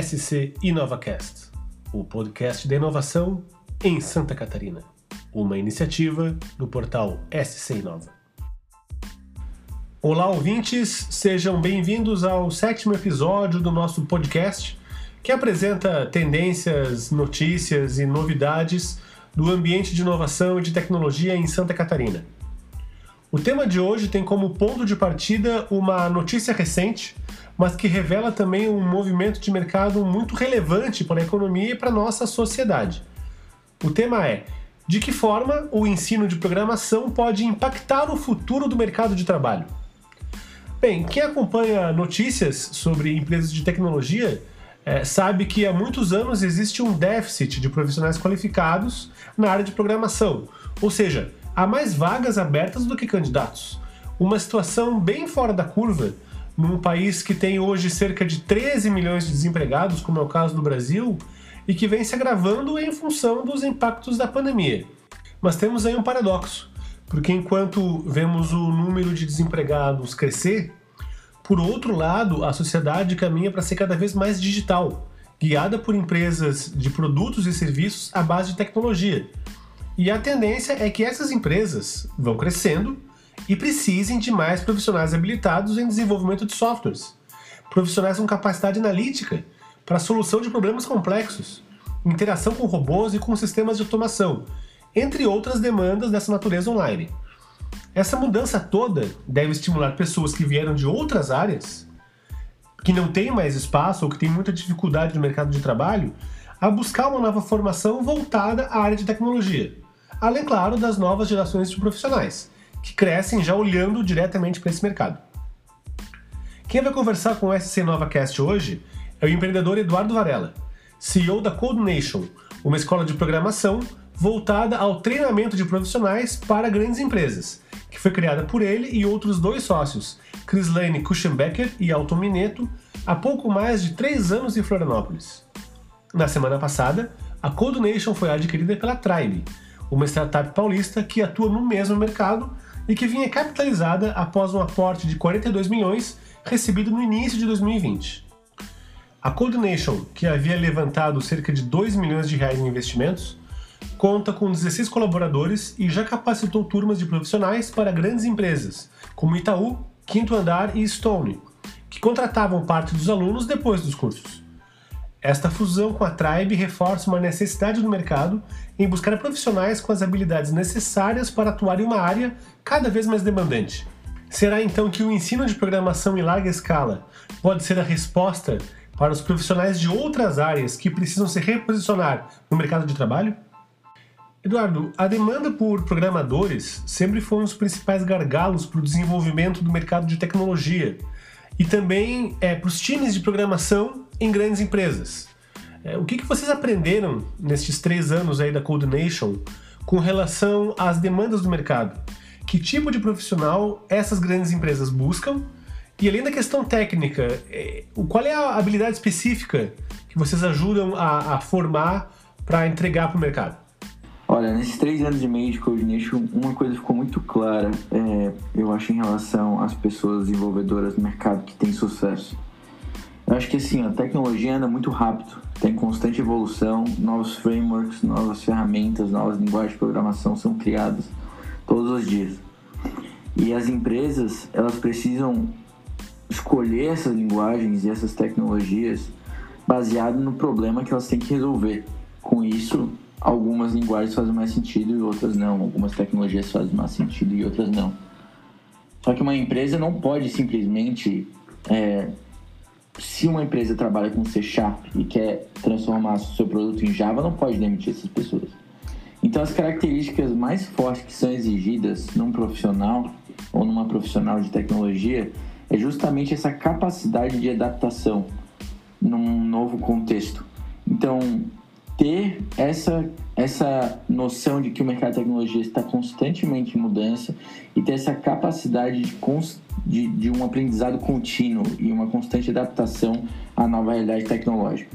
SC InovaCast, o podcast da inovação em Santa Catarina, uma iniciativa do portal SC Inova. Olá, ouvintes, sejam bem-vindos ao sétimo episódio do nosso podcast, que apresenta tendências, notícias e novidades do ambiente de inovação e de tecnologia em Santa Catarina. O tema de hoje tem como ponto de partida uma notícia recente, mas que revela também um movimento de mercado muito relevante para a economia e para a nossa sociedade. O tema é: de que forma o ensino de programação pode impactar o futuro do mercado de trabalho? Bem, quem acompanha notícias sobre empresas de tecnologia é, sabe que há muitos anos existe um déficit de profissionais qualificados na área de programação, ou seja, há mais vagas abertas do que candidatos. Uma situação bem fora da curva num país que tem hoje cerca de 13 milhões de desempregados, como é o caso do Brasil, e que vem se agravando em função dos impactos da pandemia. Mas temos aí um paradoxo, porque enquanto vemos o número de desempregados crescer, por outro lado, a sociedade caminha para ser cada vez mais digital, guiada por empresas de produtos e serviços à base de tecnologia, e a tendência é que essas empresas vão crescendo e precisem de mais profissionais habilitados em desenvolvimento de softwares, profissionais com capacidade analítica para a solução de problemas complexos, interação com robôs e com sistemas de automação, entre outras demandas dessa natureza online. Essa mudança toda deve estimular pessoas que vieram de outras áreas, que não têm mais espaço ou que têm muita dificuldade no mercado de trabalho, a buscar uma nova formação voltada à área de tecnologia além, claro, das novas gerações de profissionais, que crescem já olhando diretamente para esse mercado. Quem vai conversar com o SC NovaCast hoje é o empreendedor Eduardo Varela, CEO da CodeNation, uma escola de programação voltada ao treinamento de profissionais para grandes empresas, que foi criada por ele e outros dois sócios, Lane Kuchenbecker e Alton Mineto, há pouco mais de três anos em Florianópolis. Na semana passada, a CodeNation foi adquirida pela Tribe, uma startup paulista que atua no mesmo mercado e que vinha capitalizada após um aporte de 42 milhões recebido no início de 2020. A Coordination, que havia levantado cerca de 2 milhões de reais em investimentos, conta com 16 colaboradores e já capacitou turmas de profissionais para grandes empresas, como Itaú, Quinto Andar e Stone, que contratavam parte dos alunos depois dos cursos. Esta fusão com a Tribe reforça uma necessidade do mercado em buscar profissionais com as habilidades necessárias para atuar em uma área cada vez mais demandante. Será então que o ensino de programação em larga escala pode ser a resposta para os profissionais de outras áreas que precisam se reposicionar no mercado de trabalho? Eduardo, a demanda por programadores sempre foi um dos principais gargalos para o desenvolvimento do mercado de tecnologia e também é, para os times de programação em grandes empresas. É, o que, que vocês aprenderam nestes três anos aí da Coordination com relação às demandas do mercado? Que tipo de profissional essas grandes empresas buscam? E além da questão técnica, é, qual é a habilidade específica que vocês ajudam a, a formar para entregar para o mercado? Olha, nesses três anos e meio de Coordination, uma coisa ficou muito clara, é, eu acho, em relação às pessoas desenvolvedoras do mercado que têm sucesso. Eu acho que assim, a tecnologia anda muito rápido, tem constante evolução, novos frameworks, novas ferramentas, novas linguagens de programação são criadas todos os dias. E as empresas, elas precisam escolher essas linguagens e essas tecnologias baseado no problema que elas têm que resolver. Com isso, algumas linguagens fazem mais sentido e outras não, algumas tecnologias fazem mais sentido e outras não. Só que uma empresa não pode simplesmente é, se uma empresa trabalha com C Sharp e quer transformar seu produto em Java, não pode demitir essas pessoas. Então, as características mais fortes que são exigidas num profissional ou numa profissional de tecnologia é justamente essa capacidade de adaptação num novo contexto. Então, ter essa, essa noção de que o mercado de tecnologia está constantemente em mudança e ter essa capacidade de, de, de um aprendizado contínuo e uma constante adaptação à nova realidade tecnológica.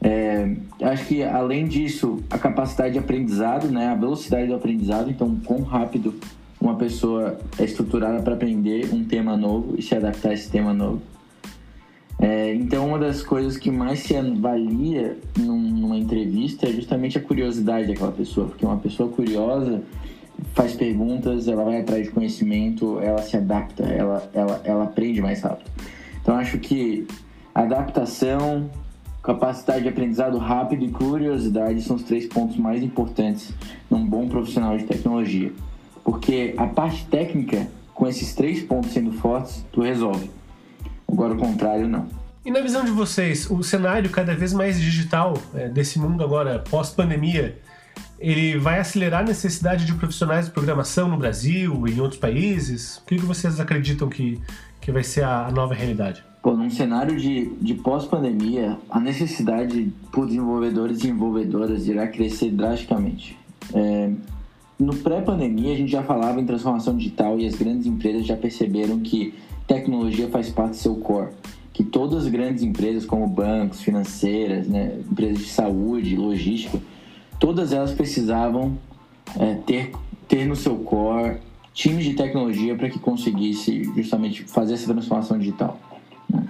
É, acho que além disso, a capacidade de aprendizado, né, a velocidade do aprendizado, então quão rápido uma pessoa é estruturada para aprender um tema novo e se adaptar a esse tema novo. É, então, uma das coisas que mais se avalia num, numa entrevista é justamente a curiosidade daquela pessoa, porque uma pessoa curiosa faz perguntas, ela vai atrás de conhecimento, ela se adapta, ela, ela, ela aprende mais rápido. Então, acho que adaptação, capacidade de aprendizado rápido e curiosidade são os três pontos mais importantes num bom profissional de tecnologia. Porque a parte técnica, com esses três pontos sendo fortes, tu resolve. Agora, o contrário, não. E na visão de vocês, o cenário cada vez mais digital é, desse mundo agora pós-pandemia, ele vai acelerar a necessidade de profissionais de programação no Brasil e em outros países? O que vocês acreditam que, que vai ser a nova realidade? Pô, num cenário de, de pós-pandemia, a necessidade por desenvolvedores e desenvolvedoras irá crescer drasticamente. É, no pré-pandemia, a gente já falava em transformação digital e as grandes empresas já perceberam que tecnologia faz parte do seu core. Que todas as grandes empresas, como bancos, financeiras, né, empresas de saúde, logística, todas elas precisavam é, ter, ter no seu core times de tecnologia para que conseguisse justamente fazer essa transformação digital. Né?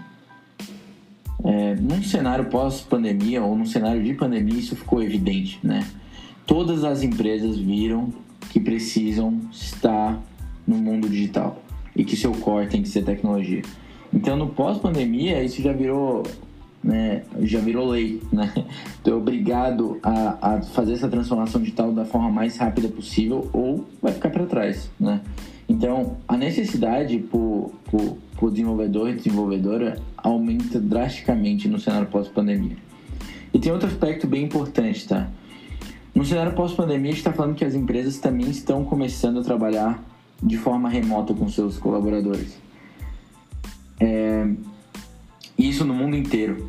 É, num cenário pós-pandemia ou num cenário de pandemia, isso ficou evidente. Né? Todas as empresas viram que precisam estar no mundo digital e que seu core tem que ser tecnologia. Então, no pós-pandemia, isso já virou né, já virou lei, né? Tu é obrigado a, a fazer essa transformação digital da forma mais rápida possível ou vai ficar para trás, né? Então, a necessidade por, por, por desenvolvedor e desenvolvedora aumenta drasticamente no cenário pós-pandemia. E tem outro aspecto bem importante, tá? No cenário pós-pandemia, a gente está falando que as empresas também estão começando a trabalhar de forma remota com seus colaboradores. É, isso no mundo inteiro.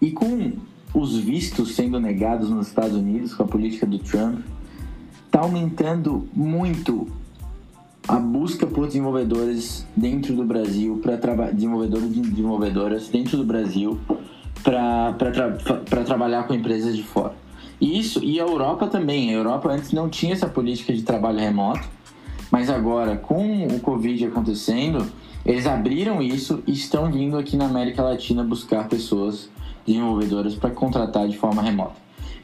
E com os vistos sendo negados nos Estados Unidos com a política do Trump, está aumentando muito a busca por desenvolvedores dentro do Brasil, para desenvolvedores e desenvolvedoras dentro do Brasil, para tra trabalhar com empresas de fora. E isso, e a Europa também. A Europa antes não tinha essa política de trabalho remoto, mas agora, com o Covid acontecendo, eles abriram isso e estão vindo aqui na América Latina buscar pessoas desenvolvedoras para contratar de forma remota.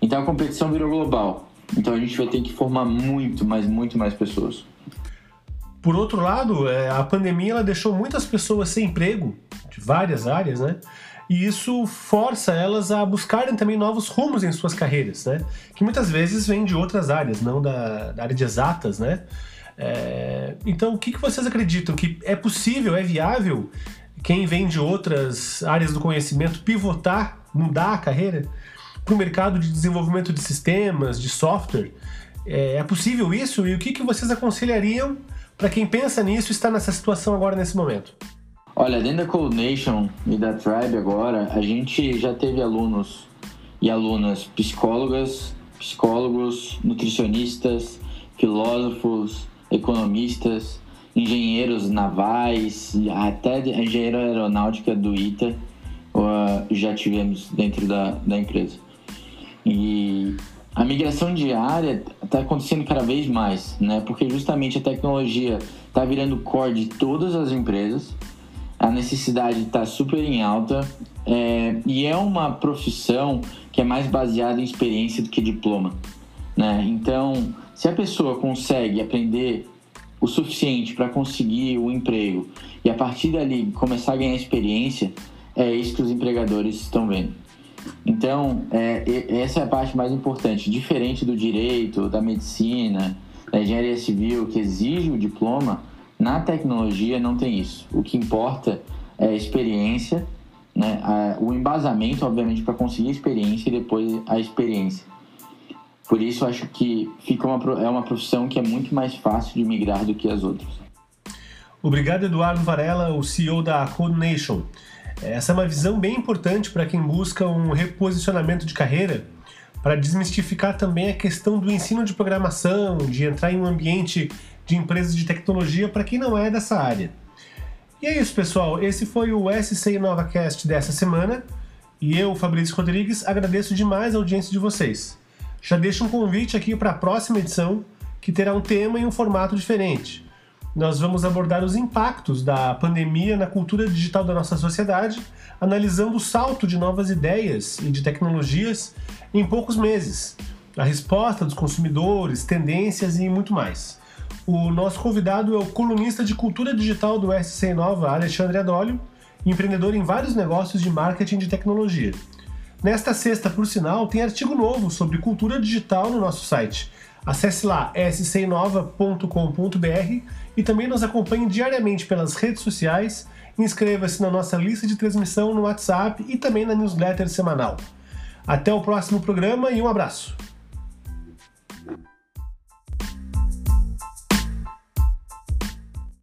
Então a competição virou global. Então a gente vai ter que formar muito, mas muito mais pessoas. Por outro lado, é, a pandemia ela deixou muitas pessoas sem emprego, de várias áreas, né? E isso força elas a buscarem também novos rumos em suas carreiras, né? Que muitas vezes vêm de outras áreas, não da, da área de exatas, né? É, então, o que, que vocês acreditam? Que é possível, é viável quem vem de outras áreas do conhecimento pivotar, mudar a carreira para o mercado de desenvolvimento de sistemas, de software? É, é possível isso? E o que, que vocês aconselhariam para quem pensa nisso e está nessa situação agora, nesse momento? Olha, dentro da Code Nation e da Tribe agora, a gente já teve alunos e alunas psicólogas, psicólogos, nutricionistas, filósofos, economistas, engenheiros navais, até a engenheira aeronáutica do ITA já tivemos dentro da, da empresa. E a migração diária está acontecendo cada vez mais, né? Porque justamente a tecnologia está virando core de todas as empresas, a necessidade está super em alta é, e é uma profissão que é mais baseada em experiência do que diploma, né? Então, se a pessoa consegue aprender o suficiente para conseguir o emprego e a partir dali começar a ganhar experiência, é isso que os empregadores estão vendo. Então, é, essa é a parte mais importante. Diferente do direito, da medicina, da engenharia civil, que exige o diploma, na tecnologia não tem isso. O que importa é a experiência, né? o embasamento, obviamente, para conseguir a experiência e depois a experiência. Por isso, acho que fica uma, é uma profissão que é muito mais fácil de migrar do que as outras. Obrigado, Eduardo Varela, o CEO da Code Nation. Essa é uma visão bem importante para quem busca um reposicionamento de carreira, para desmistificar também a questão do ensino de programação, de entrar em um ambiente de empresas de tecnologia para quem não é dessa área. E é isso, pessoal. Esse foi o SC InovaCast dessa semana. E eu, Fabrício Rodrigues, agradeço demais a audiência de vocês. Já deixo um convite aqui para a próxima edição, que terá um tema e um formato diferente. nós vamos abordar os impactos da pandemia na cultura digital da nossa sociedade, analisando o salto de novas ideias e de tecnologias em poucos meses, a resposta dos consumidores, tendências e muito mais. O nosso convidado é o colunista de cultura digital do SC Nova, Alexandre Adólio, empreendedor em vários negócios de marketing de tecnologia. Nesta sexta, por sinal, tem artigo novo sobre cultura digital no nosso site. Acesse lá scinova.com.br e também nos acompanhe diariamente pelas redes sociais. Inscreva-se na nossa lista de transmissão no WhatsApp e também na newsletter semanal. Até o próximo programa e um abraço!